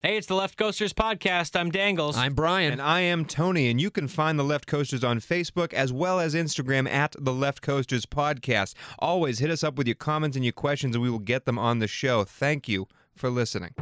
Hey, it's the Left Coasters podcast. I'm Dangles. I'm Brian. And I am Tony, and you can find the Left Coasters on Facebook as well as Instagram at the Left Coasters Podcast. Always hit us up with your comments and your questions, and we will get them on the show. Thank you for listening.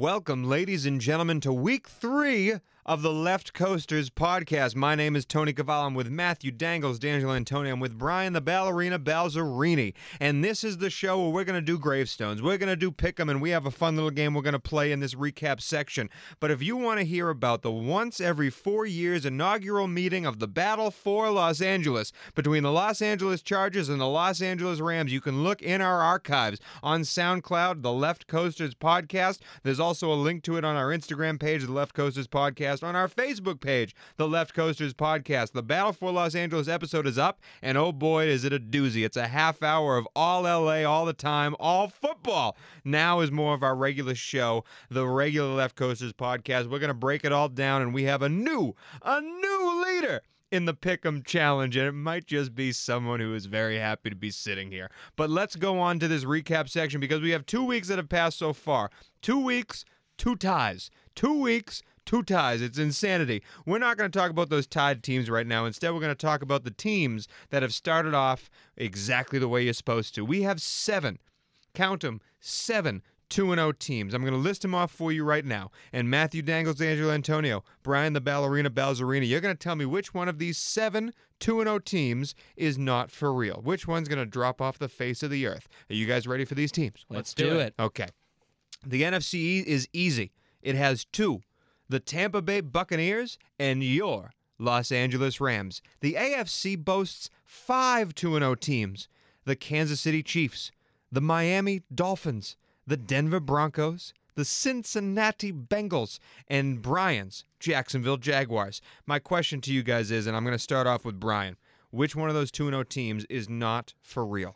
Welcome, ladies and gentlemen, to week three of the Left Coasters podcast. My name is Tony Cavallo. I'm with Matthew Dangles, D'Angelo Antonio. I'm with Brian the Ballerina Balzerini. And this is the show where we're going to do gravestones. We're going to do pick 'em, and we have a fun little game we're going to play in this recap section. But if you want to hear about the once every four years inaugural meeting of the Battle for Los Angeles between the Los Angeles Chargers and the Los Angeles Rams, you can look in our archives on SoundCloud, the Left Coasters podcast. There's also a link to it on our Instagram page, the Left Coasters podcast, on our Facebook page, the Left Coasters podcast. The Battle for Los Angeles episode is up, and oh boy, is it a doozy. It's a half hour of all LA all the time, all football. Now is more of our regular show, the regular Left Coasters podcast. We're going to break it all down, and we have a new, a new leader in the Pick'em Challenge, and it might just be someone who is very happy to be sitting here. But let's go on to this recap section because we have two weeks that have passed so far. Two weeks, two ties. Two weeks, two ties. It's insanity. We're not going to talk about those tied teams right now. Instead, we're going to talk about the teams that have started off exactly the way you're supposed to. We have seven, count them, seven 2 0 teams. I'm going to list them off for you right now. And Matthew Dangles, Angelo Antonio, Brian the Ballerina Balzerini, you're going to tell me which one of these seven 2 0 teams is not for real. Which one's going to drop off the face of the earth? Are you guys ready for these teams? Let's do it. Okay. The NFC E is easy. It has two the Tampa Bay Buccaneers and your Los Angeles Rams. The AFC boasts five 2 0 teams the Kansas City Chiefs, the Miami Dolphins, the Denver Broncos, the Cincinnati Bengals, and Brian's Jacksonville Jaguars. My question to you guys is, and I'm going to start off with Brian, which one of those 2 0 teams is not for real?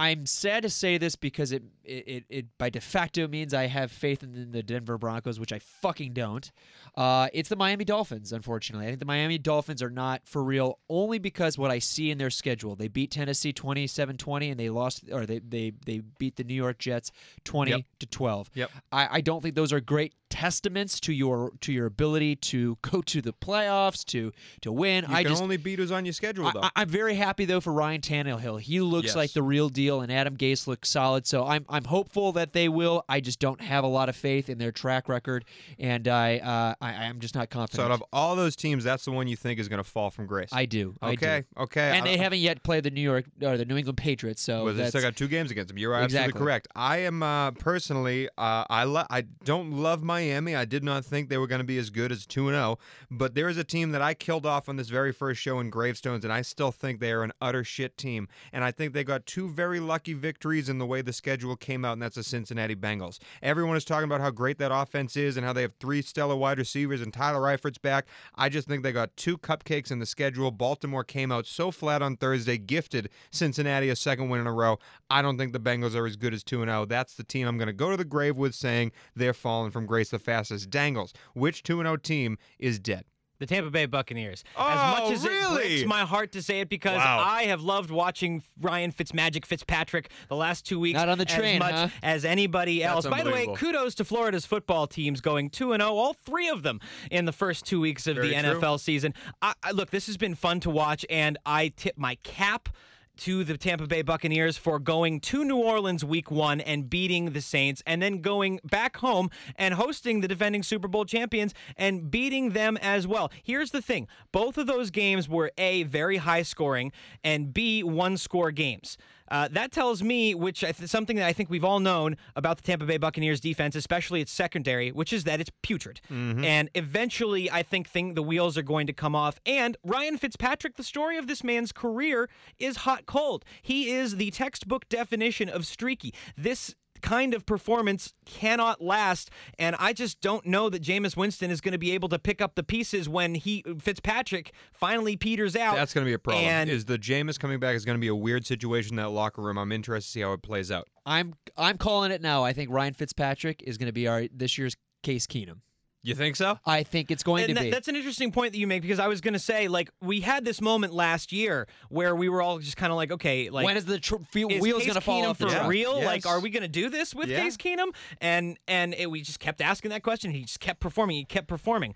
I'm sad to say this because it, it, it, by de facto means I have faith in the Denver Broncos, which I fucking don't. Uh, it's the Miami Dolphins, unfortunately. I think the Miami Dolphins are not for real only because what I see in their schedule. They beat Tennessee 27-20 and they lost or they, they, they beat the New York Jets 20 Yep. to 12. Yep. I, I don't think those are great testaments to your to your ability to go to the playoffs to to win. You I can just only beat who's on your schedule, though. I- I'm very happy though for Ryan Tannehill. He looks Yes. like the real deal, and Adam Gase looks solid. So I'm I'm hopeful that they will. I just don't have a lot of faith in their track record, and I uh, I I'm just not confident. So out of all those teams, that's the one you think is going to fall from grace. I do. I do. okay, okay. And they haven't yet played the New York or the New England Patriots. So well, they still got two games against them. You're absolutely Exactly. correct. I am uh, personally, uh, I lo- I don't love Miami. I did not think they were going to be as good as 2 0, But there is a team that I killed off on this very first show in Gravestones, and I still think they are an utter shit team. And I think they got two very lucky victories in the way the schedule came out, and that's the Cincinnati Bengals. Everyone is talking about how great that offense is and how they have three stellar wide receivers and Tyler Eifert's back. I just think they got two cupcakes in the schedule. Baltimore came out so flat on Thursday, gifted Cincinnati a second win in a row. I don't think the Bengals are as good as 2 0. That's the team I'm going to go to the grave with saying they're falling from grace the fastest. Dangles, which 2 0 team is dead? the Tampa Bay Buccaneers. Oh, as much as really? it breaks my heart to say it because Wow. I have loved watching Ryan Fitzmagic Fitzpatrick the last two weeks Not on the as train, much huh? as anybody else. By the way, kudos to Florida's football teams going 2 and 0, all three of them in the first 2 weeks of the true. NFL season. I, I look, this has been fun to watch and I tip my cap to the Tampa Bay Buccaneers for going to New Orleans week one and beating the Saints, and then going back home and hosting the defending Super Bowl champions and beating them as well. Here's the thing both of those games were A, very high scoring, and B, one score games. Uh, that tells me, which th- something that I think we've all known about the Tampa Bay Buccaneers defense, especially its secondary, which is that it's putrid. And eventually, I think thing, the wheels are going to come off. And Ryan Fitzpatrick, the story of this man's career is hot cold. He is the textbook definition of streaky. This kind of performance cannot last and I just don't know that Jameis Winston is going to be able to pick up the pieces when he Fitzpatrick finally peters out. That's going to be a problem. And is the Jameis coming back is going to be a weird situation in that locker room. I'm interested to see how it plays out. I'm I'm calling it now. I think Ryan Fitzpatrick is going to be our this year's Case Keenum. You think so? I think it's going and to that- be. that's an interesting point that you make because I was going to say like we had this moment last year where we were all just kind of like okay like when is the tr- fe- is wheels going to fall off the for Yeah. truck? real? Yes. Like, are we going to do this with Yeah. Case Keenum? And and it, we just kept asking that question. He just kept performing. He kept performing.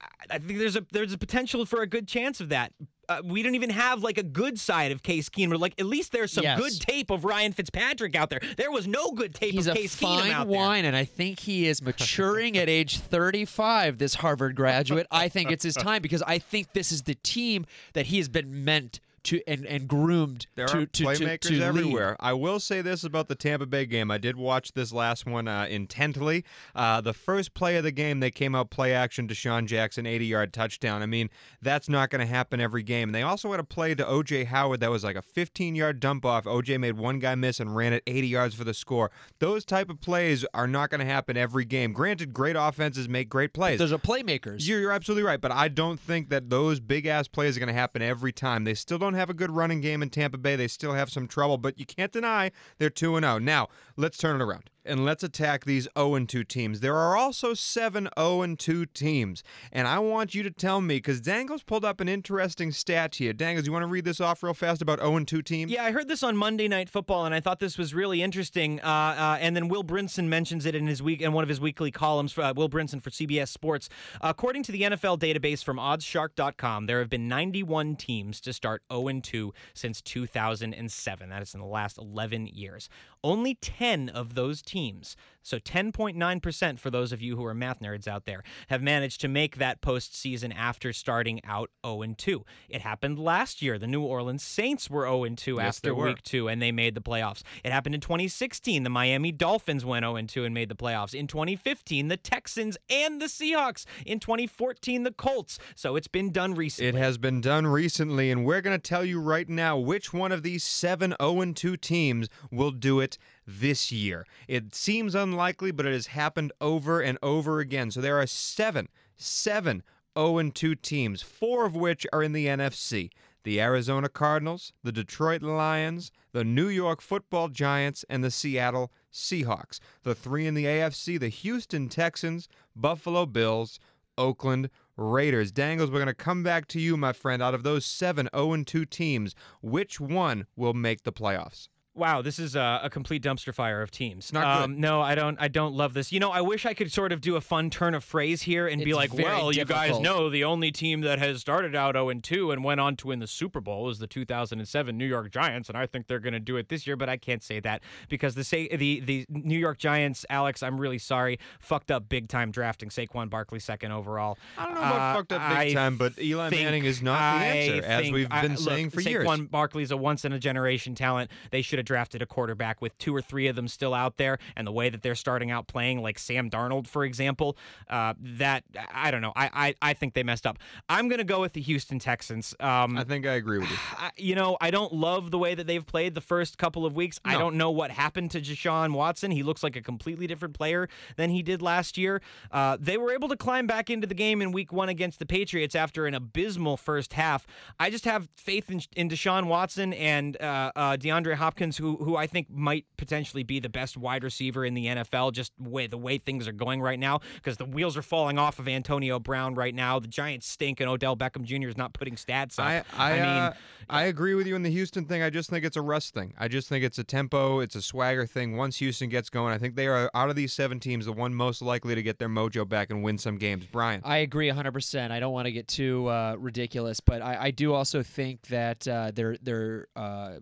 I- I think there's a there's a potential for a good chance of that. Uh, we don't even have like a good side of Case Keenum. Like at least there's some Yes. good tape of Ryan Fitzpatrick out there. There was no good tape He's of Case Keenum out there. wine, and I think he is maturing at age 35. This Harvard graduate. I think it's his time because I think this is the team that he has been meant to and, and groomed There to are to, playmakers to, to lead. everywhere. I will say this about the Tampa Bay game. I did watch this last one uh, intently. Uh, the first play of the game, they came out play action. to Sean Jackson, 80 yard touchdown. I mean, that's not going to happen every game. And they also had a play to O.J. Howard that was like a 15 yard dump off. O.J. made one guy miss and ran it 80 yards for the score. Those type of plays are not going to happen every game. Granted, great offenses make great plays. Those are playmakers. You're, you're absolutely right, but I don't think that those big ass plays are going to happen every time. They still don't have a good running game in Tampa Bay. They still have some trouble, but you can't deny they're 2 and 0. Now, let's turn it around and let's attack these 0 and 2 teams. There are also 7 0 and 2 teams, and I want you to tell me because Dangles pulled up an interesting stat here. Dangles, you want to read this off real fast about 0 and 2 teams? Yeah, I heard this on Monday Night Football, and I thought this was really interesting. Uh, uh, and then Will Brinson mentions it in his week in one of his weekly columns. Uh, Will Brinson for CBS Sports. according to the NFL database from OddsShark.com, there have been 91 teams to start 0 2 since 2007. That is in the last 11 years. Only 10 of those teams so 10.9% for those of you who are math nerds out there, have managed to make that postseason after starting out 0 2. It happened last year. The New Orleans Saints were 0 2 Yes, after week two, and they made the playoffs. It happened in 2016. The Miami Dolphins went 0 2 and made the playoffs. In 2015, the Texans and the Seahawks. In 2014, the Colts. So it's been done recently. It has been done recently, and we're going to tell you right now which one of these seven 0 2 teams will do it this year. It seems unlikely, but it has happened over and over again. So there are seven, seven 0 2 teams, four of which are in the NFC. The Arizona Cardinals, the Detroit Lions, the New York Football Giants, and the Seattle Seahawks. The three in the AFC, the Houston Texans, Buffalo Bills, Oakland Raiders. Dangles, we're going to come back to you, my friend. Out of those seven 0 2 teams, which one will make the playoffs? Wow, this is a, a complete dumpster fire of teams. Um, no, I don't. I don't love this. You know, I wish I could sort of do a fun turn of phrase here and be like, "Well, you guys know the only team that has started out 0 and 2 and went on to win the Super Bowl is the 2007 New York Giants, and I think they're going to do it this year." But I can't say that because the say the the New York Giants, Alex, I'm really sorry, fucked up big time drafting Saquon Barkley second overall. I don't know about Uh, fucked up big I time, but Eli Manning is not the I answer, as we've I- been look, saying for years. Saquon Barkley's a once in a generation talent. They should have drafted a quarterback with two or three of them still out there, and the way that they're starting out playing, like Sam Darnold, for example, uh, that I don't know. I, I I think they messed up. I'm gonna go with the Houston Texans. Um, I think I agree with you. I, you know, I don't love the way that they've played the first couple of weeks. I don't know what happened to Deshaun Watson. He looks like a completely different player than he did last year. Uh, they were able to climb back into the game in week one against the Patriots after an abysmal first half. I just have faith in, in Deshaun Watson and uh, uh, DeAndre Hopkins, who who I think might potentially be the best wide receiver in the NFL, just way the way things are going right now, because the wheels are falling off of Antonio Brown right now. The Giants stink, and Odell Beckham Jr. is not putting stats up. I I, mean, uh, I agree with you in the Houston thing. I just think it's a rust thing. I just think it's a tempo, it's a swagger thing. Once Houston gets going, I think they are out of these seven teams the one most likely to get their mojo back and win some games. Brian, I agree 100%. I don't want to get too uh, ridiculous, but I, I do also think that uh, their their uh,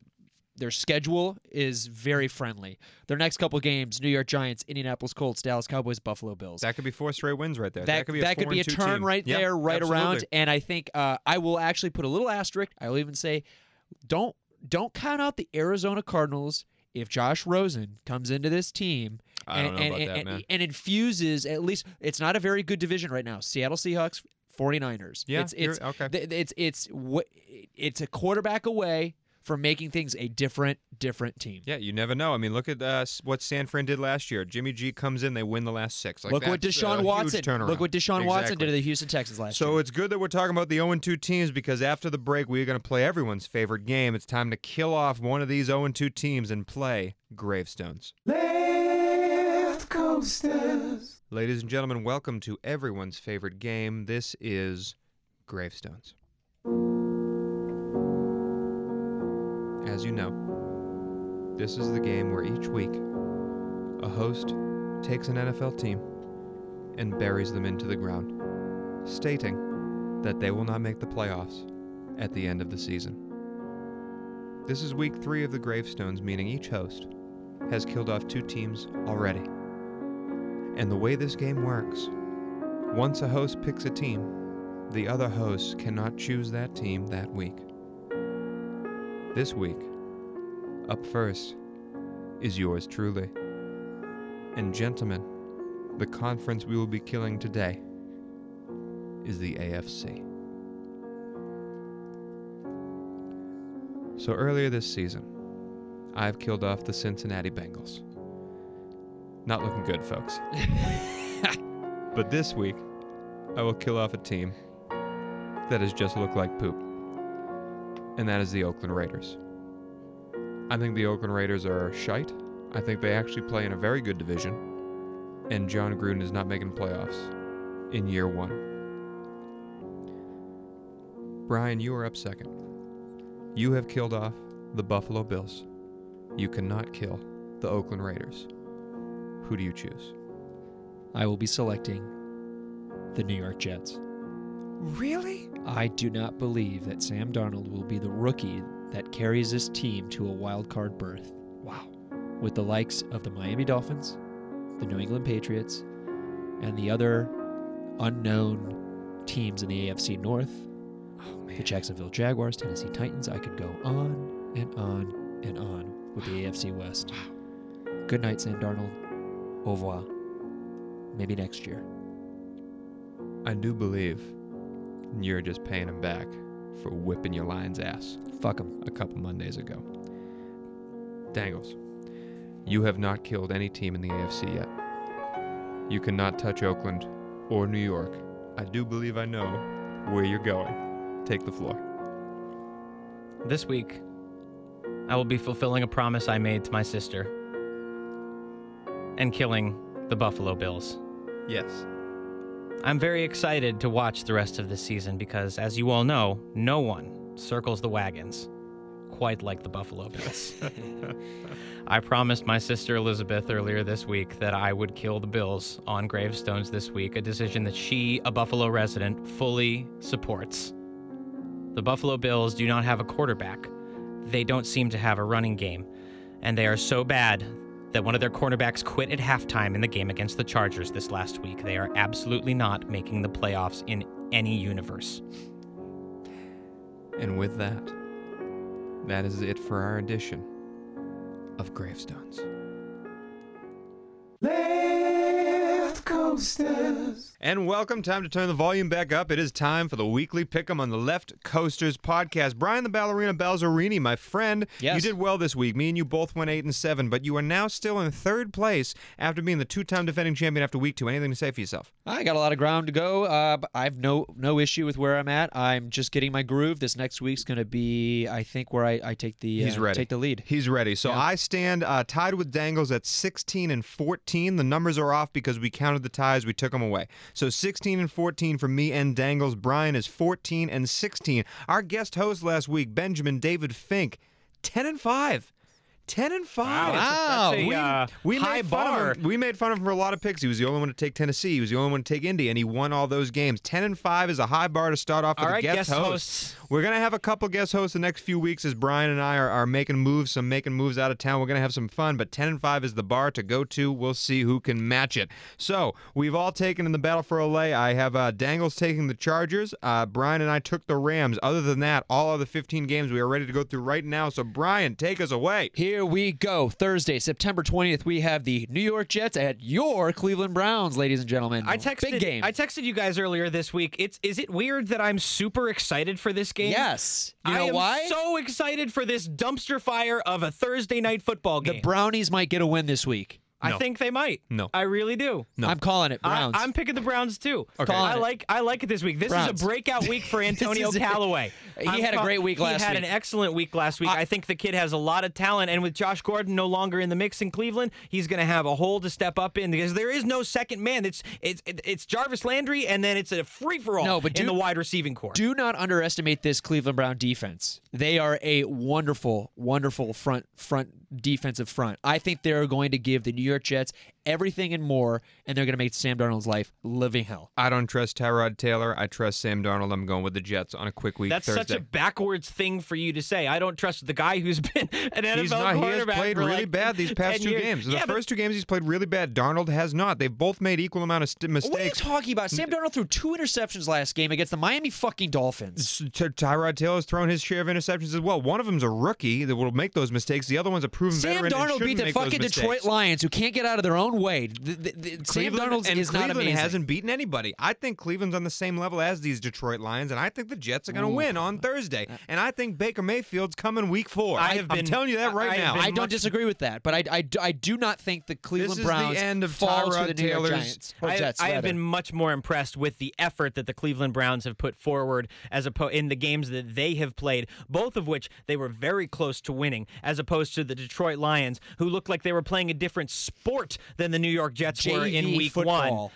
their schedule is very friendly. Their next couple games: New York Giants, Indianapolis Colts, Dallas Cowboys, Buffalo Bills. that could be four straight wins right there. that, could be a, four and two turn team. right Yep, there, right around. And I think uh, I will actually put a little asterisk. I will even say, don't don't count out the Arizona Cardinals if Josh Rosen comes into this team and, and, and, that, and- infuses at least it's not a very good division right now. Seattle Seahawks, 49ers. Yeah, it's it's okay. it's it's it's a quarterback away from making things a different different team. Yeah, you never know. I mean, look at uh, what San Fran did last year. Jimmy G comes in, they win the last six. Like look what that's Deshaun Watson. Look what Deshaun Watson did to the Houston Texans last So year. So it's good that we're talking about the 0 2 teams because after the break, we are going to play everyone's favorite game. It's time to kill off one of these 0 2 teams and play Gravestones. Left coasters. Ladies and gentlemen, welcome to everyone's favorite game. This is Gravestones. As you know, this is the game where each week a host takes an NFL team and buries them into the ground, stating that they will not make the playoffs at the end of the season. This is week three of the Gravestones, meaning each host has killed off two teams already. And the way this game works, once a host picks a team, the other hosts cannot choose that team that week. This week, up first, is yours truly. And gentlemen, the conference we will be killing today is the AFC. So earlier this season, I've killed off the Cincinnati Bengals. Not looking good, folks. but this week, I will kill off a team that has just looked like poop. And that is the Oakland Raiders. I think the Oakland Raiders are shite. I think they actually play in a very good division. And Jon Gruden is not making playoffs in year one. Brian, you are up second. You have killed off the Buffalo Bills. You cannot kill the Oakland Raiders. Who do you choose? I will be selecting the New York Jets. Really? I do not believe that Sam Darnold will be the rookie that carries this team to a wild card berth. Wow. With the likes of the Miami Dolphins, the New England Patriots, and the other unknown teams in the AFC North, Oh the Jacksonville Jaguars, Tennessee Titans. I could go on and on and on with the AFC West. Wow. Good night, Sam Darnold. Au revoir. Maybe next year. I do believe you're just paying him back for whipping your Lions' ass Fuck him. a couple Mondays ago. Dangles, you have not killed any team in the AFC yet. You cannot touch Oakland or New York. I do believe I know where you're going. Take the floor. This week, I will be fulfilling a promise I made to my sister and killing the Buffalo Bills. Yes. I'm very excited to watch the rest of this season because, as you all know, no one circles the wagons quite like the Buffalo Bills. I promised my sister Elizabeth earlier this week that I would kill the Bills on gravestones this week, a decision that she, a Buffalo resident, fully supports. The Buffalo Bills do not have a quarterback. They don't seem to have a running game. And they are so bad that one of their cornerbacks quit at halftime in the game against the Chargers this last week. They are absolutely not making the playoffs in any universe. And with that, that is it for our edition of Gravestones. Left coasters. And welcome. Time to turn the volume back up. It is time for the weekly pick'em on the Left Coasters podcast. Brian the Ballerina Balzerini, my friend, Yes. you did well this week. Me and you both went eight and seven, but you are now still in third place after being the two-time defending champion after week two. Anything to say for yourself? I got a lot of ground to go. Uh, I have no no issue with where I'm at. I'm just getting my groove. This next week's going to be, I think, where I, I take the He's uh, ready. take the lead. He's ready. So Yeah. I stand uh, tied with Dangles at 16 and 14. The numbers are off because we counted the ties. We took them away. So 16 and 14 for me and Dangles. Brian is 14 and 16. Our guest host last week, Benjamin David Fink, 10 and 5. Ten and five. Wow, that's a- that's a, We- uh, We high made fun bar. of him. We made fun of him for a lot of picks. He was the only one to take Tennessee. He was the only one to take Indy, and he won all those games. Ten and five is a high bar to start off with All guest, guest host. hosts. We're gonna have a couple guest hosts the next few weeks as Brian and I are, are making moves, some making moves out of town. We're gonna have some fun, but ten and five is the bar to go to. We'll see who can match it. So we've all taken in the battle for LA. I have uh, Dangles taking the Chargers. Uh, Brian and I took the Rams. Other than that, all of the 15 games we are ready to go through right now. So Brian, take us away. Here we go. Thursday, September 20th, we have the New York Jets at your Cleveland Browns, ladies and gentlemen. I texted. Big game. I texted you guys earlier this week. It's is it weird that I'm super excited for this game? yes. You I know am why? so excited for this dumpster fire of a Thursday night football game. the Brownies might get a win this week. I No. think they might. No. I really do. No. I'm calling it Browns. I, am picking the Browns too. Okay. Calling I it. like I like it this week. This Browns. is a breakout week for Antonio is it. Callaway. He I'm had a great week last He had week. an excellent week last week. I, think the kid has a lot of talent, and with Josh Gordon no longer in the mix in Cleveland, he's going to have a hole to step up in because there is no second man. It's it's it's Jarvis Landry, and then it's a free for all No, but in do- the wide receiving corps. Do not underestimate this Cleveland Brown defense. They are a wonderful, wonderful front front defensive front. I think they're going to give the New York Jets everything and more, and they're going to make Sam Darnold's life living hell. I don't trust Tyrod Taylor. I trust Sam Darnold. I'm going with the Jets on a quick week That's Thursday. such a backwards thing for you to say. I don't trust the guy who's been an NFL He's not. He has played for really like bad these past two years. games. The but first two games he's played really bad. Darnold has not. They've both made equal amount of st- What are you mistakes. talking about? Sam Darnold threw two interceptions last game against the Miami fucking Dolphins. S- Ty- Tyrod Taylor's thrown his share of interceptions as well. One of them's a rookie that will make those mistakes. The other one's a proven Sam veteran. and Darnold shouldn't beat the fucking. Detroit Lions, who can't get out of their own way. The- the- the- Sam Cleveland- Darnold and is Cleveland not amazing. hasn't beaten anybody. I think Cleveland's on the same level as these Detroit Lions, and I think the Jets are going to win on Thursday. Uh, and I think Baker Mayfield's coming week four. I have I'm been- telling you that right I now. been I don't much- disagree with that, but I, I, I do not think the Cleveland is the Browns end of fall to Tyrod the New York Giants or I, Jets. I have rather. been much more impressed with the effort that the Cleveland Browns have put forward as oppo- in the games that they have played, both of which they were very close to winning, as opposed to the Detroit Lions, who looked like they were playing a different sport than the New York Jets were in Week football. One.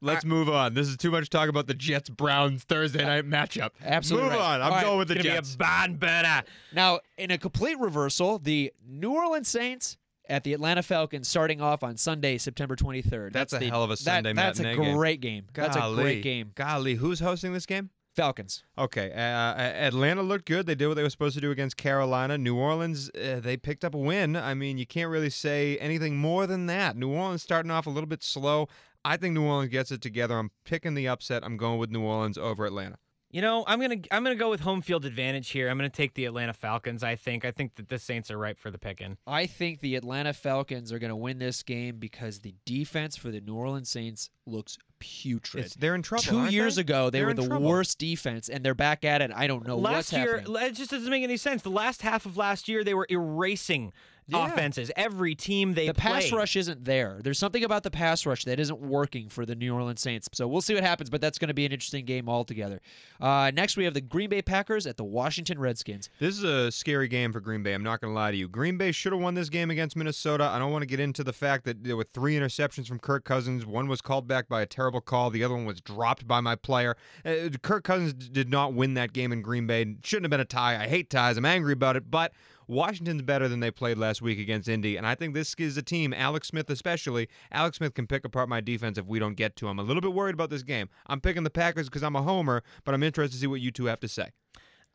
Let's move on. This is too much talk about the Jets Browns Thursday uh, night matchup. Absolutely Move right. on. I'm All right, going with the It's Jets. be a barn burner. Now, in a complete reversal, the New Orleans Saints at the Atlanta Falcons starting off on Sunday, September 23rd. That's a the- hell of a that- Sunday That's a matinee game. great game. That's a great game. Golly, who's hosting this game? Falcons. Okay, uh, Atlanta looked good. They did what they were supposed to do against Carolina. New Orleans, uh, they picked up a win. I mean, you can't really say anything more than that. New Orleans starting off a little bit slow. I think New Orleans gets it together. I'm picking the upset. I'm going with New Orleans over Atlanta. You know, I'm gonna I'm gonna go with home field advantage here. I'm gonna take the Atlanta Falcons. I think I think that the Saints are ripe for the picking. I think the Atlanta Falcons are going to win this game because the defense for the New Orleans Saints looks putrid. It's, they're in trouble. Two aren't years they? ago, they They're were the trouble. worst defense, and they're back at it. I don't know what's happened. last what's year, happening. it just doesn't make any sense. The last half of last year, they were erasing Yeah. offenses. Every team they the pass rush isn't there. There's something about the pass rush that isn't working for the New Orleans Saints. So we'll see what happens, but that's going to be an interesting game altogether. Uh, next, we have the Green Bay Packers at the Washington Redskins. This is a scary game for Green Bay. I'm not going to lie to you. Green Bay should have won this game against Minnesota. I don't want to get into the fact that there were three interceptions from Kirk Cousins. One was called back by a terrible call. The other one was dropped by my player. Uh, Kirk Cousins did not win that game in Green Bay. Shouldn't have been a tie. I hate ties. I'm angry about it. But Washington's better than they played last week against Indy, and I think this is a team, Alex Smith especially. Alex Smith can pick apart my defense if we don't get to him. I'm a little bit worried about this game. I'm picking the Packers because I'm a homer, but I'm interested to see what you two have to say.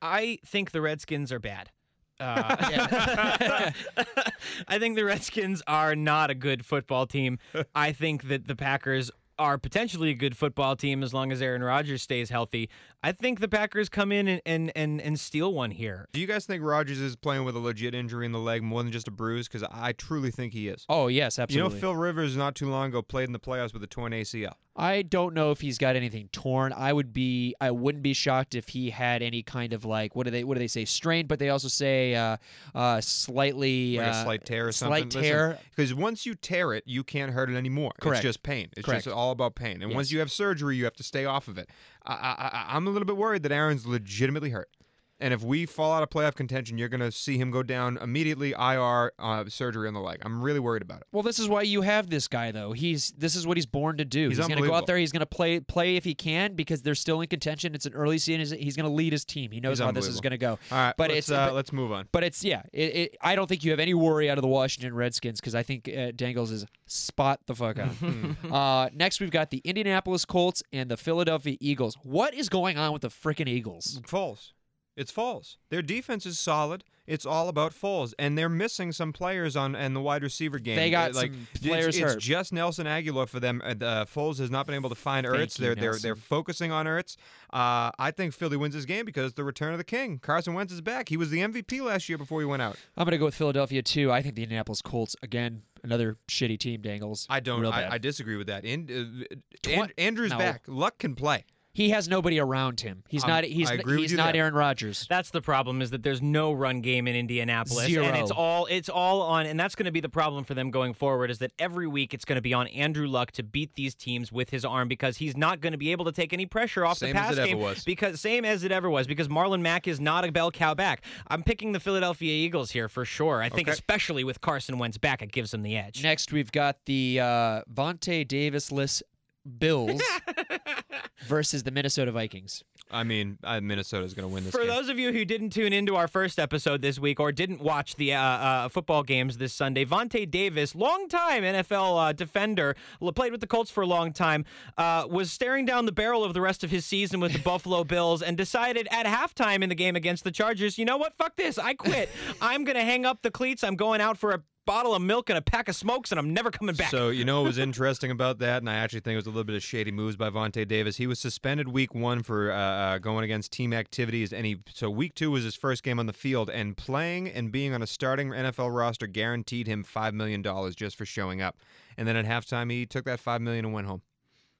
I think the Redskins are bad. Uh, I think the Redskins are not a good football team. I think that the Packers are potentially a good football team as long as Aaron Rodgers stays healthy. I think the Packers come in and and and, and steal one here. Do you guys think Rodgers is playing with a legit injury in the leg more than just a bruise? Because I truly think he is. Oh yes, absolutely. You know, Phil Rivers not too long ago played in the playoffs with a torn ACL. I don't know if he's got anything torn. I would be I wouldn't be shocked if he had any kind of like what do they what do they say strained, but they also say uh, uh, slightly Like uh, a slight tear or slight something. tear. Because once you tear it, you can't hurt it anymore. Correct. It's just pain. It's Correct. just all about pain. And once you have surgery, you have to stay off of it. I, I, I, I'm a little bit worried that Aaron's legitimately hurt. And if we fall out of playoff contention, you're going to see him go down immediately, IR, uh, surgery on the leg. I'm really worried about it. Well, this is why you have this guy, though. He's this is what he's born to do. He's going to go out there. He's going to play play if he can because they're still in contention. It's an early season. He's- He's going to lead his team. He knows He's how this is going to go. All right, but let's, it's uh, but, let's move on. but it's yeah. It, it, I don't think you have any worry out of the Washington Redskins because I think uh, Dangles is spot the fuck on. uh, next, we've got the Indianapolis Colts and the Philadelphia Eagles. What is going on with the freaking Eagles? Foles. It's Foles. Their defense is solid. It's all about Foles, and they're missing some players on and the wide receiver game. They got like some it's- players it's, hurt. just Nelson Agholor for them. Uh, uh, Foles has not been able to find Thank Ertz. you, they're they're Nelson. they're focusing on Ertz. Uh, I think Philly wins this game because the return of the king. Carson Wentz is back. He was the MVP last year before he went out. I'm going to go with Philadelphia too. I think the Indianapolis Colts again, another shitty team. Dangles. I don't. I. I disagree with that. In, uh, Andrew's no. back. Luck can play. He has nobody around him. He's Um, not. He's I agree with he's not there. Aaron Rodgers. That's the problem is that there's no run game in Indianapolis, Zero. and it's all it's all on, and that's going to be the problem for them going forward. Is that every week it's going to be on Andrew Luck to beat these teams with his arm because he's not going to be able to take any pressure off Same the as pass it ever game was. because same as it ever was because Marlon Mack is not a bell cow back. I'm picking the Philadelphia Eagles here for sure. I think Okay. especially with Carson Wentz back, it gives them the edge. Next, we've got the uh, Vontae Davis-less Bills versus the Minnesota Vikings. I mean, uh, Minnesota's going to win this For game. those of you who didn't tune into our first episode this week or didn't watch the uh, uh, football games this Sunday, Vontae Davis, longtime NFL uh, defender, played with the Colts for a long time, uh, was staring down the barrel of the rest of his season with the Buffalo Bills and decided at halftime in the game against the Chargers, you know what? Fuck this. I quit. I'm going to hang up the cleats. I'm going out for a bottle of milk and a pack of smokes, and I'm never coming back. So you know what was interesting about that, and I actually think it was a little bit of shady moves by Vontae Davis. He was suspended week one for uh, uh, going against team activities, and he so week two was his first game on the field, and playing and being on a starting NFL roster guaranteed him five million dollars just for showing up. And then at halftime, he took that five million and went home.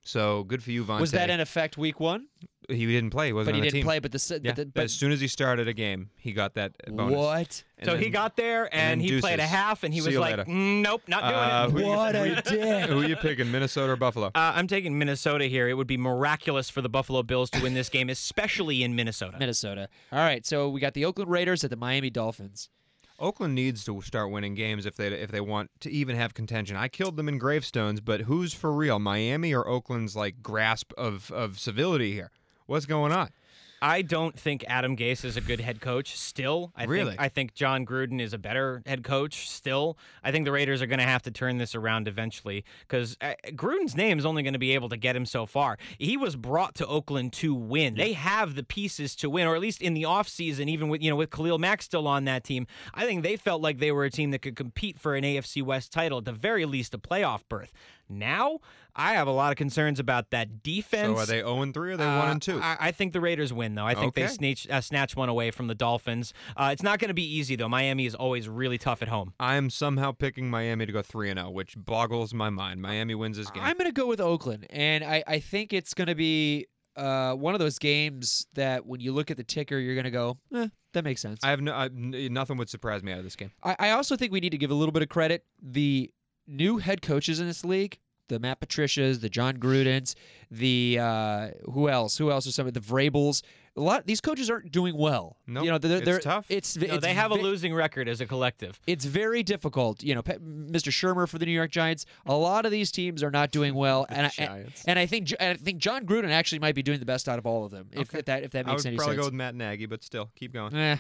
So good for you, Vontae. Was that in effect week one? He didn't play. He wasn't But he on the didn't team. play. But the, s- Yeah, but, the, but, but as soon as he started a game, he got that bonus. what? And so he then- got there and, then he played a deuces. half, and he See was you like, later. "Mm, "Nope, not doing Uh, it." who you- What a dick. Who are you picking, Minnesota or Buffalo? Uh, I'm taking Minnesota here. It would be miraculous for the Buffalo Bills to win this game, especially in Minnesota. Minnesota. All right, so we got the Oakland Raiders at the Miami Dolphins. Oakland needs to start winning games if they if they want to even have contention. I killed them in gravestones, but who's for real, Miami or Oakland's like grasp of of civility here? What's going on? I don't think Adam Gase is a good head coach. Still, I Really? think I think Jon Gruden is a better head coach. Still, I think the Raiders are going to have to turn this around eventually because uh, Gruden's name is only going to be able to get him so far. He was brought to Oakland to win. They have the pieces to win, or at least in the offseason, even with you know with Khalil Mack still on that team. I think they felt like they were a team that could compete for an AFC West title, at the very least a playoff berth. Now, I have a lot of concerns about that defense. So are they 0 and 3 or are they 1 Uh, and 2? I, I think the Raiders win, though. I think they snatch, uh, snatch one away from the Dolphins. Uh, it's not going to be easy, though. Miami is always really tough at home. I am somehow picking Miami to go 3 and 0, which boggles my mind. Miami wins this game. I'm going to go with Oakland, and I, I think it's going to be uh, one of those games that when you look at the ticker, you're going to go, eh, that makes sense. I have no I, n- nothing would surprise me out of this game. I, I also think we need to give a little bit of credit. The new head coaches in this league, the Matt Patricias, the Jon Grudens, the uh, who else? Who else are some of the Vrabels? A lot. These coaches aren't doing well. Nope, you know, they're, it's they're, tough. It's, You know, it's they have a losing record as a collective. It's very difficult. You know, Mr. Shurmur for the New York Giants. A lot of these teams are not doing well, and I, and, and I think and I think Jon Gruden actually might be doing the best out of all of them. If, Okay. if that if that I makes would any probably sense. go with Matt Nagy, but still, keep going. Eh.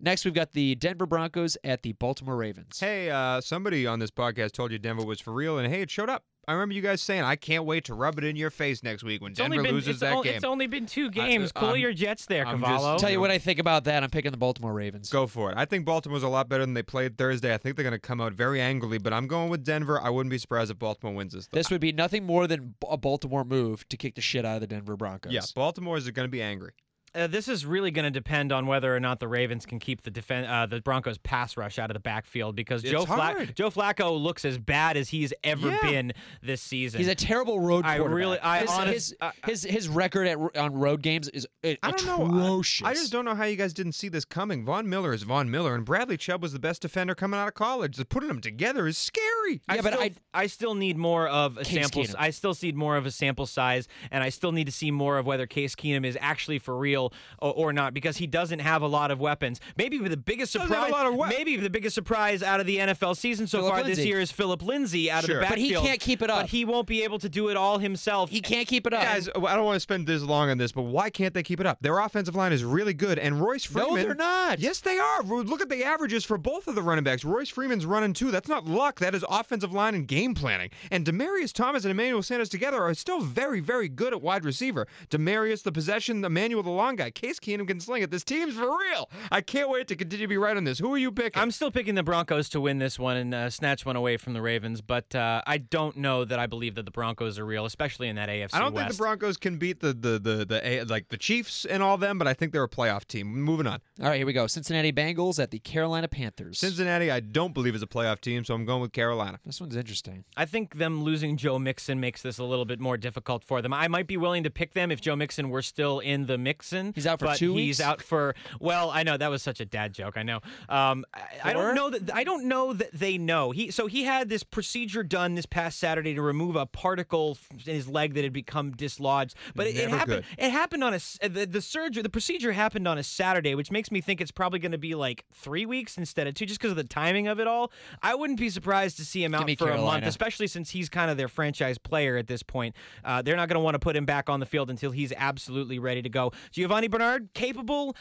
Next, we've got the Denver Broncos at the Baltimore Ravens. Hey, uh, somebody on this podcast told you Denver was for real, and hey, it showed up. I remember you guys saying, "I can't wait to rub it in your face next week when It's Denver been loses that o- game." it's only been two uh, games. I- cool I'm- your jets there, I'm Cavallo. just- Tell you what I think about that. I'm picking the Baltimore Ravens. Go for it. I think Baltimore's a lot better than they played Thursday. I think they're going to come out very angrily, but I'm going with Denver. I wouldn't be surprised if Baltimore wins this. Though. This would be nothing more than a Baltimore move to kick the shit out of the Denver Broncos. yeah, Baltimore is going to be angry. Uh, this is really going to depend on whether or not the Ravens can keep the defen- uh, the Broncos pass rush out of the backfield because It's Joe Fla- Joe Flacco looks as bad as he's ever Yeah. been this season. He's a terrible road I really- I his, honest- his, I- his his record at, on road games is I don't know. I- atrocious. I, just don't know how you guys didn't see this coming. Von Miller is Von Miller, and Bradley Chubb was the best defender coming out of college. So putting them together is scary. I Yeah, but still, I- I still need more of a Case sample. Keenum. I still need more of a sample size, and I still need to see more of whether Case Keenum is actually for real real or, or not because he doesn't have a lot of weapons. Maybe the biggest Doesn't a surprise. lot of wep- maybe the biggest surprise out of the NFL season so Phillip far this year is Phillip Lindsay out Sure. of the back. But he can't keep it up. But he won't be able to do it all himself. He can't keep it up. Guys, I don't want to spend this long on this, but why can't they keep it up? Their offensive line is really good, and Royce Freeman. No, they're not. Yes, they are. Look at the averages for both of the running backs. Royce Freeman's running too. That's not luck. That is offensive line and game planning. And Demaryius Thomas and Emmanuel Sanders together are still very, very good at wide receiver. Demaryius the possession, Emmanuel the long guy. Case Keenum can sling it. This team's for real. I can't wait to continue to be right on this. Who are you picking? I'm still picking the Broncos to win this one and uh, snatch one away from the Ravens, but uh, I don't know that I believe that the Broncos are real, especially in that AFC I don't West. think the Broncos can beat the the the, the A- like the Chiefs and all them, but I think they're a playoff team. Moving on. All right, here we go. Cincinnati Bengals at the Carolina Panthers. Cincinnati, I don't believe is a playoff team, so I'm going with Carolina. this one's interesting. I think them losing Joe Mixon makes this a little bit more difficult for them. I might be willing to pick them if Joe Mixon were still in the Mixon. He's out for but two He's out for well, I know that was such a dad joke. I know. Um, I, I don't know that I don't know that they know. He so he had this procedure done this past Saturday to remove a particle in his leg that had become dislodged. But it, it happened. good. It happened on a the, the surgery. The procedure happened on a Saturday, which makes me think it's probably going to be like three weeks instead of two, just because of the timing of it all. I wouldn't be surprised to see him out me for a month, especially since he's kind of their franchise player at this point. Uh, they're not going to want to put him back on the field until he's absolutely ready to go. Giovanni Bernard, capable.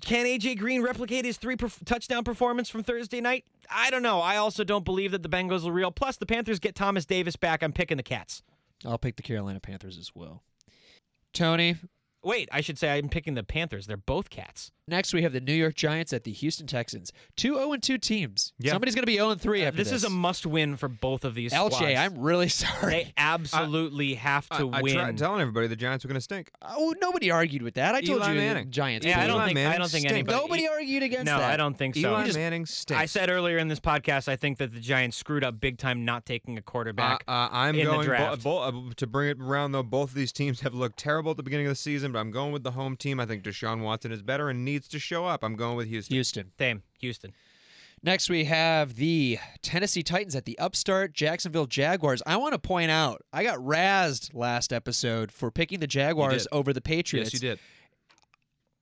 Can AJ Green replicate his three perf- touchdown performance from Thursday night? I don't know. I also don't believe that the Bengals are real. Plus, the Panthers get Thomas Davis back. I'm picking the Cats. I'll pick the Carolina Panthers as well. Tony, Wait, I should say I'm picking the Panthers. They're both Cats. next we have the New York Giants at the Houston Texans. Two 0 and 2 teams. Yeah. Somebody's going to be 0 and 3 after this this. is a must-win for both of these LJ, squads. I'm really sorry. They absolutely have to I, I win. tried telling everybody the Giants were going to stink. oh, nobody argued with that. I told Eli you the Manning. Giants. yeah, I don't Eli think I don't think stinks. anybody. Nobody argued against no, that. I don't think so. Eli just- Manning stinks. I said earlier in this podcast, I think that the Giants screwed up big time not taking a quarterback. Uh, uh, I'm in going bo- draft. bo- uh, to bring it around though. Both of these teams have looked terrible at the beginning of the season, but I'm going with the home team. I think Deshaun Watson is better and needs to show up. I'm going with Houston. Houston. Same, Houston. Next, we have the Tennessee Titans at the upstart Jacksonville Jaguars. I want to point out, I got razzed last episode for picking the Jaguars over the Patriots. Yes, you did.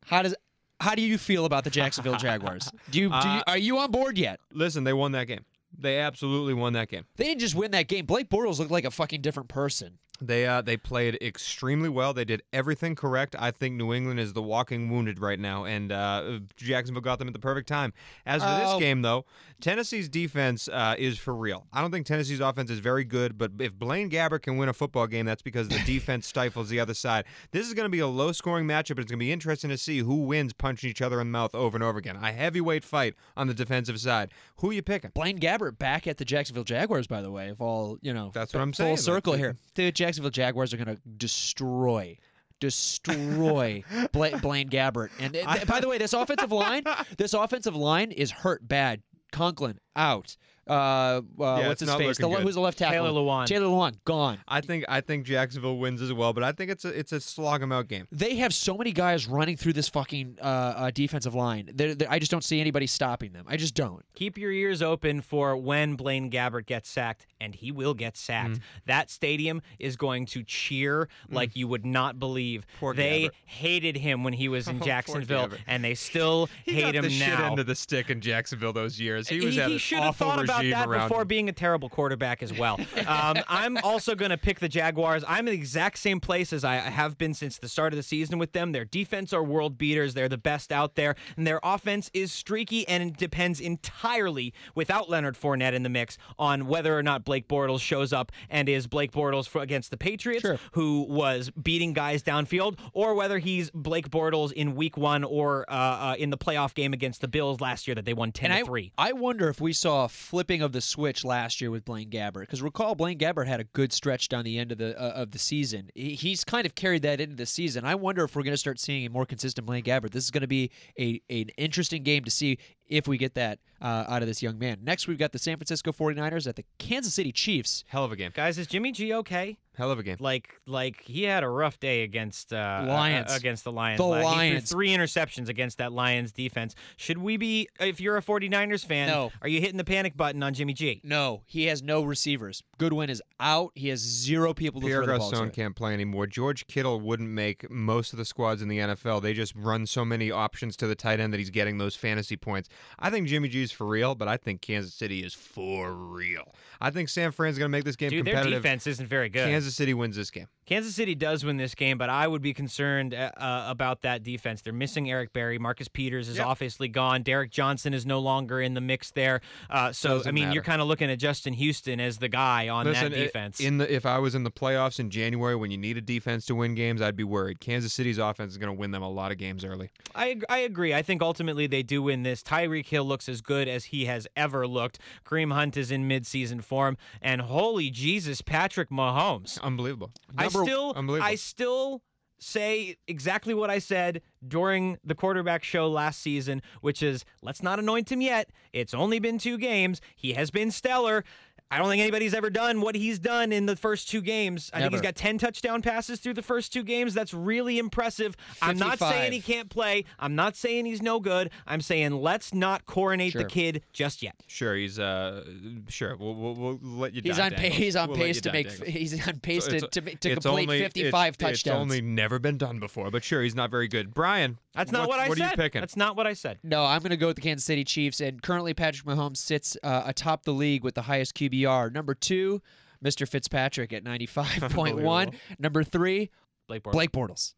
How does how do you feel about the Jacksonville Jaguars? Do you, do you Uh, are you on board yet? Listen, they won that game. They absolutely won that game. They didn't just win that game. Blake Bortles looked like a fucking different person. They uh, they played extremely well. They did everything correct. I think New England is the walking wounded right now, and uh, Jacksonville got them at the perfect time. As for Oh. this game, though, Tennessee's defense uh, is for real. I don't think Tennessee's offense is very good, but if Blaine Gabbert can win a football game, that's because the defense stifles the other side. This is going to be a low scoring matchup, but it's going to be interesting to see who wins punching each other in the mouth over and over again. A heavyweight fight on the defensive side. Who are you picking? Blaine Gabbert back at the Jacksonville Jaguars, by the way. If all you know, That's what I'm saying. full circle Like, here. The Jacksonville Jaguars are going to destroy. Destroy Bla- Blaine Gabbert, and uh, th- th- by the way, this offensive line, this offensive line is hurt bad. Conklin out. Uh, uh, Yeah, what's his face? The, looking le- good. who's the left tackle? Taylor Lewan. Taylor Lewan gone. I think I think Jacksonville wins as well, but I think it's a it's a slog 'em out game. They have so many guys running through this fucking uh, uh, defensive line. They're, they're- I just don't see anybody stopping them. I just don't. Keep your ears open for when Blaine Gabbert gets sacked, and he will get sacked. Mm. That stadium is going to cheer like you would not believe. Poor they Gabbert. hated him when he was in Oh, Jacksonville, and they still He hate got him the shit now. end of the stick in Jacksonville those years. He was he, at he an should have awful thought about regime that before him. being a terrible quarterback as well. um, I'm also going to pick the Jaguars. I'm in the exact same place as I have been since the start of the season with them. Their defense are world beaters. They're the best out there, and their offense is streaky, and it depends entirely, without Leonard Fournette in the mix, on whether or not Blake Bortles shows up and is Blake Bortles for, against the Patriots, Sure. who was beating guys downfield, or whether he's Blake Bortles in Week One or uh, uh, in the playoff game against the Bills last year that they won ten And to I, three. I wonder if we saw a flipping of the switch last year with Blaine Gabbert. Because recall, Blaine Gabbert had a good stretch down the end of the uh, of the season. He's kind of carried that into the season. I wonder if we're going to start seeing a more consistent Blaine Gabbert. This is going to be a an interesting game to see if we get that uh, out of this young man. Next, we've got the San Francisco 49ers at the Kansas City Chiefs. Hell of a game. Guys, is Jimmy G okay? Hell of a game. Like like he had a rough day against uh, uh, Lions. against the Lions. The La- he threw Lions. three interceptions against that Lions defense. Should we be if you're a 49ers fan, No. are you hitting the panic button on Jimmy G? No, he has no receivers. Goodwin is out. He has zero people to Pierre throw the ball Garcon to. can't play anymore. George Kittle wouldn't make most of the squads in the NFL. They just run so many options to the tight end that he's getting those fantasy points. I think Jimmy G is for real, but I think Kansas City is for real. I think San Fran's going to make this game Dude, their defense isn't very good. Kansas City wins this game. Kansas City does win this game, but I would be concerned uh, uh, about that defense. They're missing Eric Berry. Marcus Peters is Yep. obviously gone. Derrick Johnson is no longer in the mix there. Uh, so, Doesn't I mean, matter. you're kind of looking at Justin Houston as the guy on Listen, that defense. in the if I was in the playoffs in January when you need a defense to win games, I'd be worried. Kansas City's offense is going to win them a lot of games early. I, I agree. I think ultimately they do win this. Tyreek Hill looks as good as he has ever looked. Kareem Hunt is in midseason form. And holy Jesus, Patrick Mahomes. Unbelievable. I Number- still. I still say exactly what I said during the quarterback show last season, which is let's not anoint him yet. It's only been two games. He has been stellar. I don't think anybody's ever done what he's done in the first two games. I think he's got 10 touchdown passes through the first two games. That's really impressive. I'm not saying he can't play. I'm not saying he's no good. I'm saying let's not coronate the kid just yet. Sure, he's uh, sure. We'll, we'll, we'll let you. He's die, on pace. He's on We'll pace to make. Daniels. He's on pace to, It's- to, to complete only- 55 it's, touchdowns. It's only never been done before, but sure, he's not very good. Brian, That's not what, I What said. are you picking? That's not what I said. No, I'm going to go with the Kansas City Chiefs. And currently, Patrick Mahomes sits uh, atop the league with the highest QBR. Number two, Mr. Fitzpatrick at 95.1. Number three, Blake Bortles. Blake Bortles.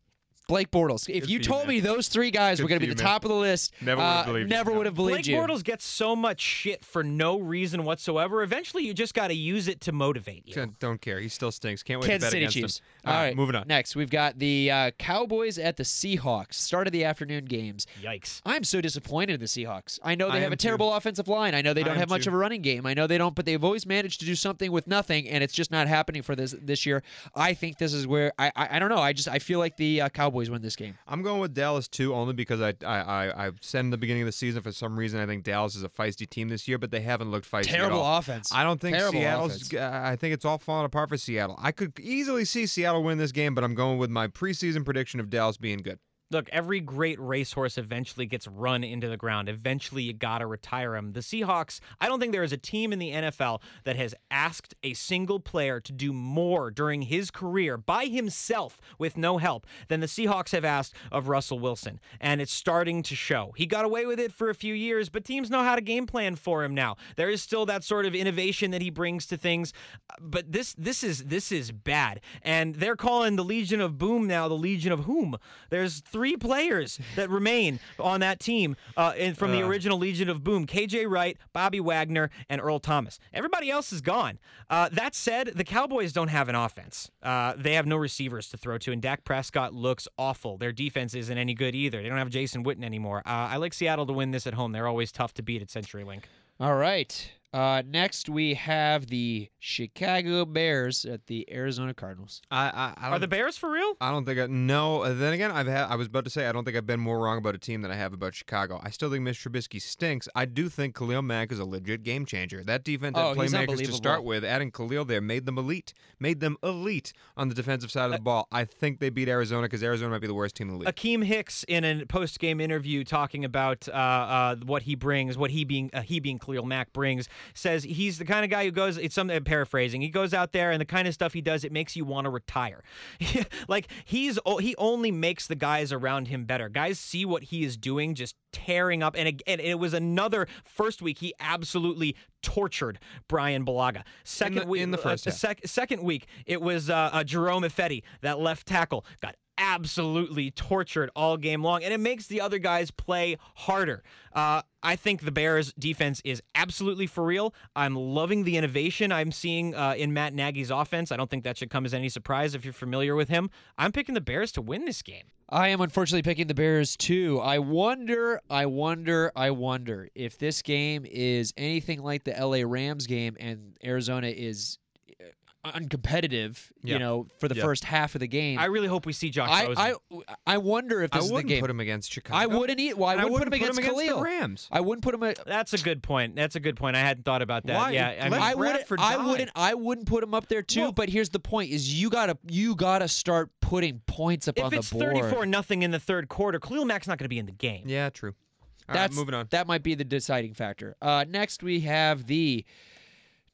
Blake Bortles. If Good you for you, told man. me those three guys Good were going to be the man. top of the list, Never would've uh, believed you. never No. would have believed Blake you. Bortles gets so much shit for no reason whatsoever. Eventually, you just got to use it to motivate you. Don't- don't care. He still stinks. Can't wait Kansas to bet City against Chiefs. him. All right, moving on. Next, we've got the uh, Cowboys at the Seahawks. Start of the afternoon games. Yikes. I'm so disappointed in the Seahawks. I know they I have a terrible offensive line. I know they don't have much of a running game. I know they don't, but they've always managed to do something with nothing, and it's just not happening for this this year. I think this is where I I, I don't know. I just I feel like the uh, Cowboys win this game. I'm going with Dallas too, only because I, I I I said in the beginning of the season for some reason I think Dallas is a feisty team this year, but they haven't looked feisty at Terrible all. offense. I don't think Terrible Seattle's. offense. Uh, I think it's all falling apart for Seattle. I could easily see Seattle win this game, but I'm going with my preseason prediction of Dallas being good. Look, every great racehorse eventually gets run into the ground. Eventually, you got to retire him. The Seahawks, I don't think there is a team in the NFL that has asked a single player to do more during his career by himself with no help than the Seahawks have asked of Russell Wilson. And it's starting to show. He got away with it for a few years, but teams know how to game plan for him now. There is still that sort of innovation that he brings to things, but this this is this is bad. And they're calling the Legion of Boom now the Legion of Whom. There's players that remain on that team uh, and from the Uh. original Legion of Boom: KJ Wright, Bobby Wagner, and Earl Thomas. Everybody else is gone. Uh, that said, the Cowboys don't have an offense. Uh, they have no receivers to throw to, and Dak Prescott looks awful. Their defense isn't any good either. They don't have Jason Witten anymore. Uh, I like Seattle to win this at home. They're always tough to beat at CenturyLink. All right. Uh, next, we have the Chicago Bears at the Arizona Cardinals. I I, I Are don't. the Bears for real? I don't think I no. uh, Then again, I've had. I was about to say I don't think I've been more wrong about a team than I have about Chicago. I still think Mitch Trubisky stinks. I do think Khalil Mack is a legit game changer. That defense Oh, had he's playmakers to start with. Adding Khalil there made them elite. Made them elite on the defensive side of the ball. I think they beat Arizona because Arizona might be the worst team in the league. Akiem Hicks in a post game interview talking about uh, uh, what he brings, what he being uh, he being Khalil Mack brings, says he's the kind of guy who goes. It's some uh, paraphrasing. He goes out there and the kind of stuff he does, it makes you want to retire. like he's he only makes the guys around him better. Guys see what he is doing, just tearing up. And, and it was another first week. He absolutely tortured Bryan Bulaga. Second the- week in the uh, first half. sec- second week, it was uh, uh, Germain Ifedi, that left tackle, got absolutely tortured all game long, and it makes the other guys play harder. Uh, I think the Bears' defense is absolutely for real. I'm loving the innovation I'm seeing uh, in Matt Nagy's offense. I don't think that should come as any surprise if you're familiar with him. I'm picking the Bears to win this game. I am unfortunately picking the Bears too. I wonder, I wonder, I wonder if this game is anything like the LA Rams game and Arizona is uncompetitive. Yeah. You know, for the Yeah. first half of the game. I really hope we see Josh I, Rosen. I, I wonder if I this is the wouldn't game. put him against Chicago. I wouldn't eat. Well, I wouldn't, wouldn't put him against, the Rams. I wouldn't put him. At, That's a good point. That's a good point. I hadn't thought about that. Why? Yeah, I mean, I wouldn't. Bradford I wouldn't. I wouldn't put him up there too. Well- but here's the point: is you gotta you gotta start putting points up on the board. If it's 34 nothing in the third quarter, Khalil Mack's not going to be in the game. Yeah, true. All right, That's moving on. That might be the deciding factor. Uh, next, we have the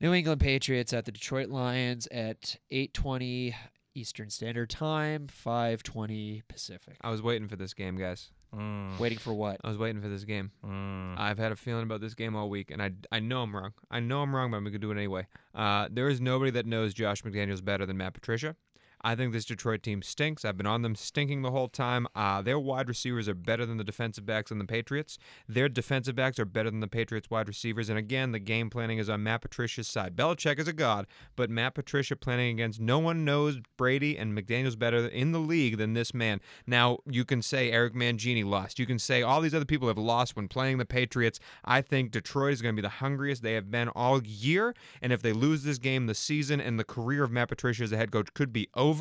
New England Patriots at the Detroit Lions at 8:20 Eastern Standard Time, 5:20 Pacific. I was waiting for this game, guys. Mm, Waiting for what? I was waiting for this game. mm. I've had a feeling about this game all week, and I, I know I'm wrong. I know I'm wrong, but I'm going to do it anyway. Uh, there is nobody that knows Josh McDaniels better than Matt Patricia. I think this Detroit team stinks. I've been on them stinking the whole time. Uh, their wide receivers are better than the defensive backs on the Patriots. Their defensive backs are better than the Patriots wide receivers. And again, the game planning is on Matt Patricia's side. Belichick is a god, but Matt Patricia planning against no one knows Brady and McDaniels better in the league than this man. Now, you can say Eric Mangini lost. You can say all these other people have lost when playing the Patriots. I think Detroit is going to be the hungriest they have been all year. And if they lose this game, the season and the career of Matt Patricia as a head coach could be over.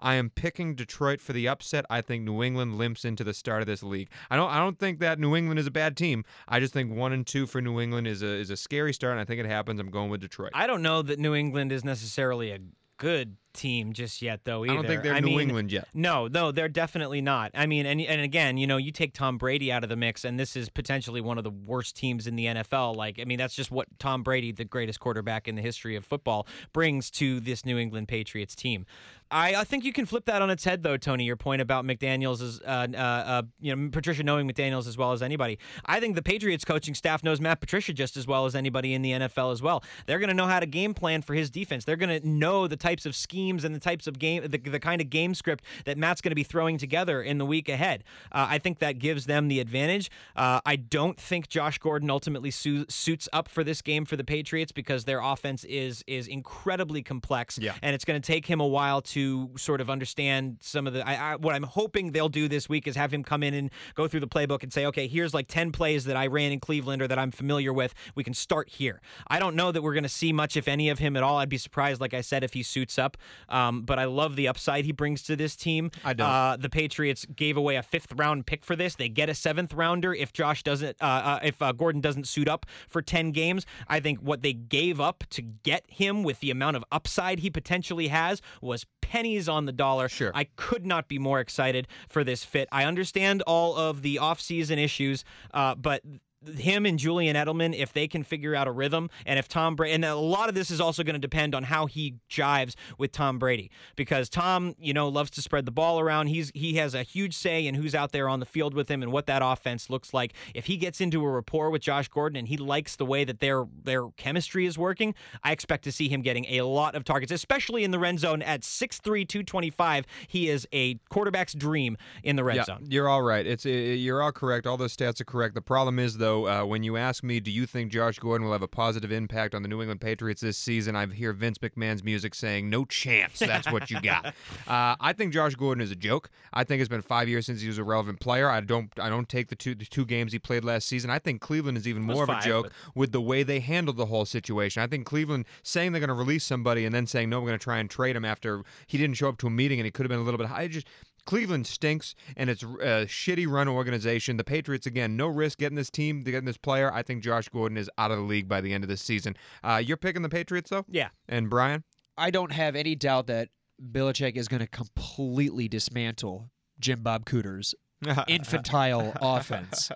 I am picking Detroit for the upset. I think New England limps into the start of this league. I don't. I don't think that New England is a bad team. I just think one and two for New England is a is a scary start. And I think it happens. I'm going with Detroit. I don't know that New England is necessarily a good team just yet, though. Either I don't think they're I New mean, England yet. No, no, they're definitely not. I mean, and and again, you know, you take Tom Brady out of the mix, and this is potentially one of the worst teams in the NFL. Like, I mean, that's just what Tom Brady, the greatest quarterback in the history of football, brings to this New England Patriots team. I, I think you can flip that on its head, though, Tony. Your point about McDaniel's is, uh, uh, uh, you know, Patricia knowing McDaniel's as well as anybody. I think the Patriots coaching staff knows Matt Patricia just as well as anybody in the NFL as well. They're going to know how to game plan for his defense. They're going to know the types of schemes and the types of game, the, the kind of game script that Matt's going to be throwing together in the week ahead. Uh, I think that gives them the advantage. Uh, I don't think Josh Gordon ultimately su- suits up for this game for the Patriots because their offense is is incredibly complex, Yeah. and it's going to take him a while to sort of understand some of the. I, I, what I'm hoping they'll do this week is have him come in and go through the playbook and say, okay, here's like 10 plays that I ran in Cleveland or that I'm familiar with. We can start here. I don't know that we're going to see much, if any, of him at all. I'd be surprised, like I said, if he suits up. Um, but I love the upside he brings to this team. I don't. Uh, the Patriots gave away a fifth round pick for this. They get a seventh rounder if Josh doesn't, uh, uh, if uh, Gordon doesn't suit up for 10 games. I think what they gave up to get him with the amount of upside he potentially has was pennies on the dollar. Sure. I could not be more excited for this fit. I understand all of the offseason issues, uh, but him and Julian Edelman, if they can figure out a rhythm, and if Tom Brady, and a lot of this is also going to depend on how he jives with Tom Brady, because Tom, you know, loves to spread the ball around. He's he has a huge say in who's out there on the field with him and what that offense looks like. If he gets into a rapport with Josh Gordon and he likes the way that their their chemistry is working, I expect to see him getting a lot of targets, especially in the red zone at 6'3", 225. He is a quarterback's dream in the red yeah, zone. you're all right. It's you're all correct. All those stats are correct. The problem is though, uh, when you ask me, do you think Josh Gordon will have a positive impact on the New England Patriots this season? I hear Vince McMahon's music saying, "No chance." That's what you got. uh, I think Josh Gordon is a joke. I think it's been five years since he was a relevant player. I don't I don't take the two the two games he played last season. I think Cleveland is even more of a joke but- with the way they handled the whole situation. I think Cleveland saying they're going to release somebody and then saying no, we're going to try and trade him after he didn't show up to a meeting and he could have been a little bit high. Just Cleveland stinks and it's a shitty run organization. The Patriots again, no risk getting this team, getting this player. I think Josh Gordon is out of the league by the end of this season. Uh, you're picking the Patriots though, Yeah. and Brian. I don't have any doubt that Belichick is going to completely dismantle Jim Bob Cooter's infantile offense.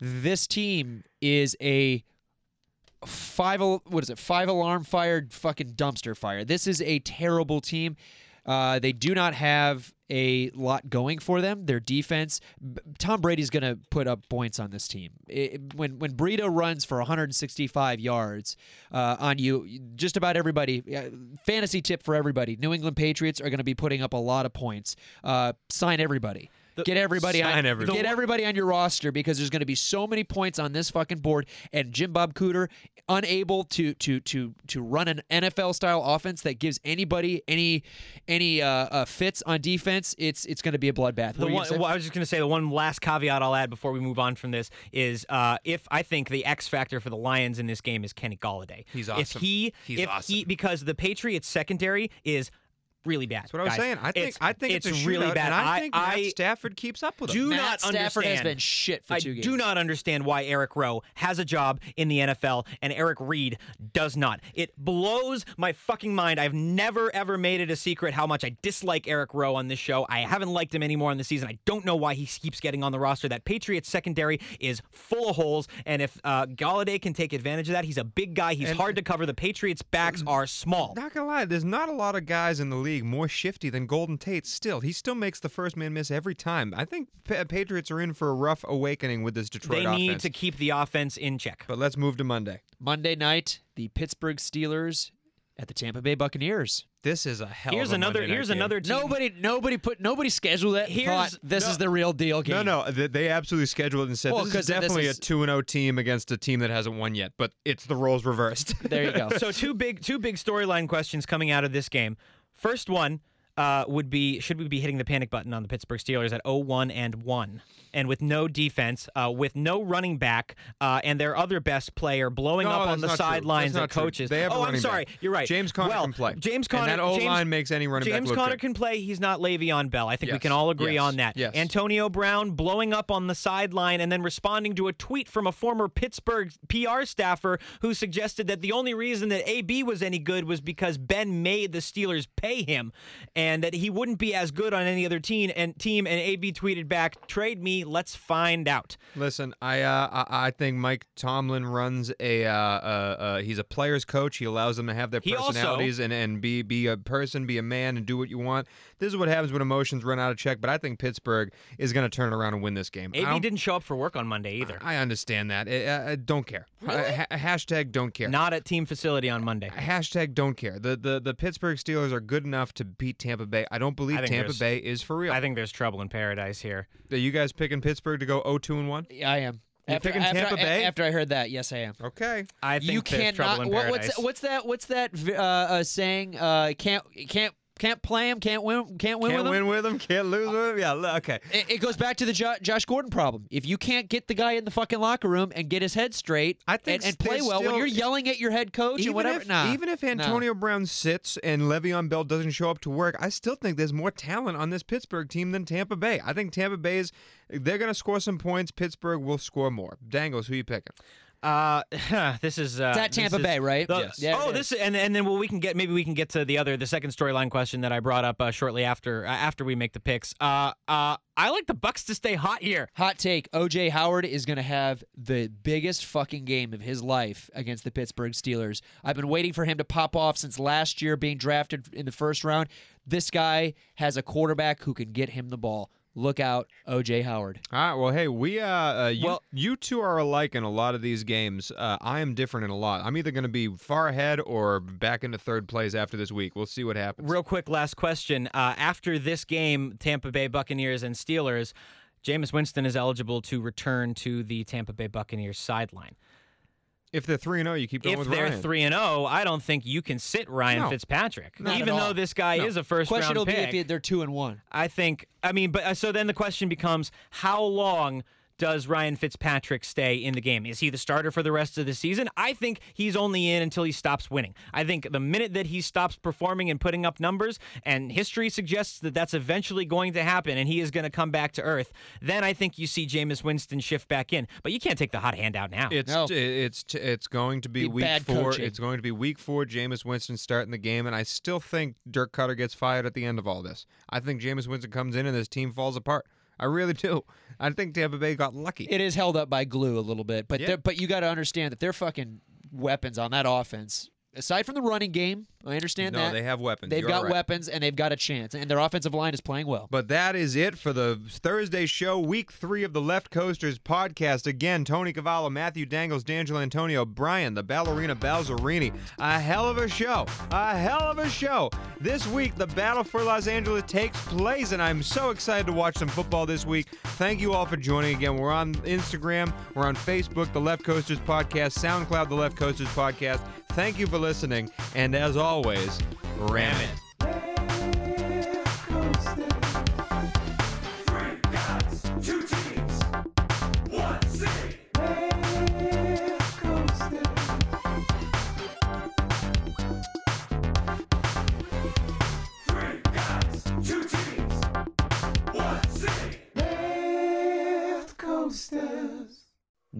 This team is a five what is it? Five alarm fired fucking dumpster fire. This is a terrible team. Uh, they do not have a lot going for them. Their defense, Tom Brady's going to put up points on this team. It- when when Burrito runs for 165 yards uh, on you, just about everybody. Uh, fantasy tip for everybody: New England Patriots are going to be putting up a lot of points. Uh, sign everybody. Get everybody on everybody. get everybody on your roster because there's going to be so many points on this fucking board and Jim Bob Cooter unable to to to to run an NFL style offense that gives anybody any any uh, uh, fits on defense. It's it's going to be a bloodbath. The What were you one, well, I was just going to say the one last caveat I'll add before we move on from this is uh, if I think the X factor for the Lions in this game is Kenny Golladay. He's awesome. If he, He's if awesome. he, because the Patriots secondary is really bad. That's what I was guys. saying. I think it's, I think it's, a really shootout, bad. and I, I, think Matt I Stafford keeps up with him. do Matt not Stafford has understand. been shit for I two games. do not understand why Eric Rowe has a job in the NFL and Eric Reid does not. It blows my fucking mind. I've never ever made it a secret how much I dislike Eric Rowe on this show. I haven't liked him anymore in the season. I don't know why he keeps getting on the roster. That Patriots secondary is full of holes, and if uh, Golladay can take advantage of that, he's a big guy. He's And- hard to cover. The Patriots' backs are small. Not gonna lie, there's not a lot of guys in the league more shifty than Golden Tate. Still, he still makes the first man miss every time. I think Pa- Patriots are in for a rough awakening with this Detroit They need offense. to keep the offense in check. But let's move to Monday. Monday night, the Pittsburgh Steelers at the Tampa Bay Buccaneers. This is a hell. Here's of a another. Night Here's game. another. Team. Nobody, nobody put, nobody scheduled it. and Here's- thought this no- is the real deal game. No, no, th- they absolutely scheduled it and said Well, this 'cause is this definitely is- a two and zero team against a team that hasn't won yet. But it's the roles reversed. There you go. so two big two big storyline questions coming out of this game. First one uh, would be should we be hitting the panic button on the Pittsburgh Steelers at 0-1 and 1 and with no defense, uh, with no running back, uh, and their other best player blowing No, up on the sidelines and true. coaches. They have oh, I'm sorry. back. You're right. James Conner well, can play. James And Conner. that O-line James- makes any running back James Conner can play. He's not Le'Veon Bell. I think we can all agree Yes. on that. Yes. Antonio Brown blowing up on the sideline and then responding to a tweet from a former Pittsburgh PR staffer who suggested that the only reason that AB was any good was because Ben made the Steelers pay him and that he wouldn't be as good on any other team and team and AB tweeted back, "Trade me, let's find out." Listen, I, uh, I I think Mike Tomlin runs a uh, uh, uh, he's a player's coach. He allows them to have their He also- personalities and, and be be a person, be a man, and do what you want. This is what happens when emotions run out of check. But I think Pittsburgh is going to turn around and win this game. AB didn't show up for work on Monday either. I understand that. I, I- I don't care. Ha- hashtag don't care. Not at team facility on Monday. Hashtag don't care. The, the the Pittsburgh Steelers are good enough to beat Tampa Bay. I don't believe I Tampa Bay is for real. I think there's trouble in paradise here. Are you guys picking Pittsburgh to go 0-2 and 1? Yeah, I am. You after, picking after, Tampa I- Bay? After I heard that, yes, I am. Okay. I think you there's trouble cannot. in paradise. what's what's that? What's that vi- uh, uh, saying? Uh, can't can't can't play him. Can't win. Can't win Can't with him. win with them. Can't lose with him. Yeah. Okay. It, it goes back to the jo- Josh Gordon problem. If you can't get the guy in the fucking locker room and get his head straight I think and, and play well, when you're yelling at your head coach and Even whatever, if, nah, even if nah. Antonio Brown sits and Le'Veon Bell doesn't show up to work, I still think there's more talent on this Pittsburgh team than Tampa Bay. I think Tampa Bay is they're going to score some points. Pittsburgh will score more. Dangles, who you picking? Uh, this is uh, It's at Tampa is- Bay, right? the- Yes. Yeah, oh, this and and then well, we can get maybe we can get to the other the second storyline question that I brought up uh, shortly after uh, after we make the picks. Uh, uh, I like the Bucks to stay hot here. Hot take: OJ Howard is going to have the biggest fucking game of his life against the Pittsburgh Steelers. I've been waiting for him to pop off since last year, being drafted in the first round. This guy has a quarterback who can get him the ball. Look out, OJ Howard. All right. Well, hey, we uh, uh you, Well- you two are alike in a lot of these games. Uh, I am different in a lot. I'm either going to be far ahead or back into third place after this week. We'll see what happens. Real quick, last question. Uh, after this game, Tampa Bay Buccaneers and Steelers, Jameis Winston is eligible to return to the Tampa Bay Buccaneers sideline. If they're three and zero, you keep going If with they're Ryan. three and zero, I don't think you can sit Ryan No. Fitzpatrick, Not at even all. though this guy No. is a first Question will round be pick. if they're two and one. I think. I mean, but uh, so then the question becomes: How long does Ryan Fitzpatrick stay in the game? Is he the starter for the rest of the season? I think he's only in until he stops winning. I think the minute that he stops performing and putting up numbers, and history suggests that that's eventually going to happen, and he is going to come back to earth, then I think you see Jameis Winston shift back in. But you can't take the hot hand out now. It's No. it's it's going to be, Be week four. coaching. It's going to be week four. Jameis Winston starting the game, and I still think Dirk Koetter gets fired at the end of all this. I think Jameis Winston comes in and this team falls apart. I really do. I think Tampa Bay got lucky. It is held up by glue a little bit, but Yeah. but you got to understand that their fucking weapons on that offense aside from the running game, I understand no, that they have weapons. they've You're got right. weapons and they've got a chance, and their offensive line is playing well. But that is it for the Thursday show, week three of the Left Coasters podcast. Again, Tony Cavallo, Matthew Dangles, D'Angelo Antonio, Brian, the ballerina Balzerini. A hell of a show. A hell of a show. This week, the battle for Los Angeles takes place, and I'm so excited to watch some football this week. Thank you all for joining again. We're on Instagram, we're on Facebook, the Left Coasters podcast, SoundCloud, the Left Coasters podcast. Thank you for listening, and as always, ram it.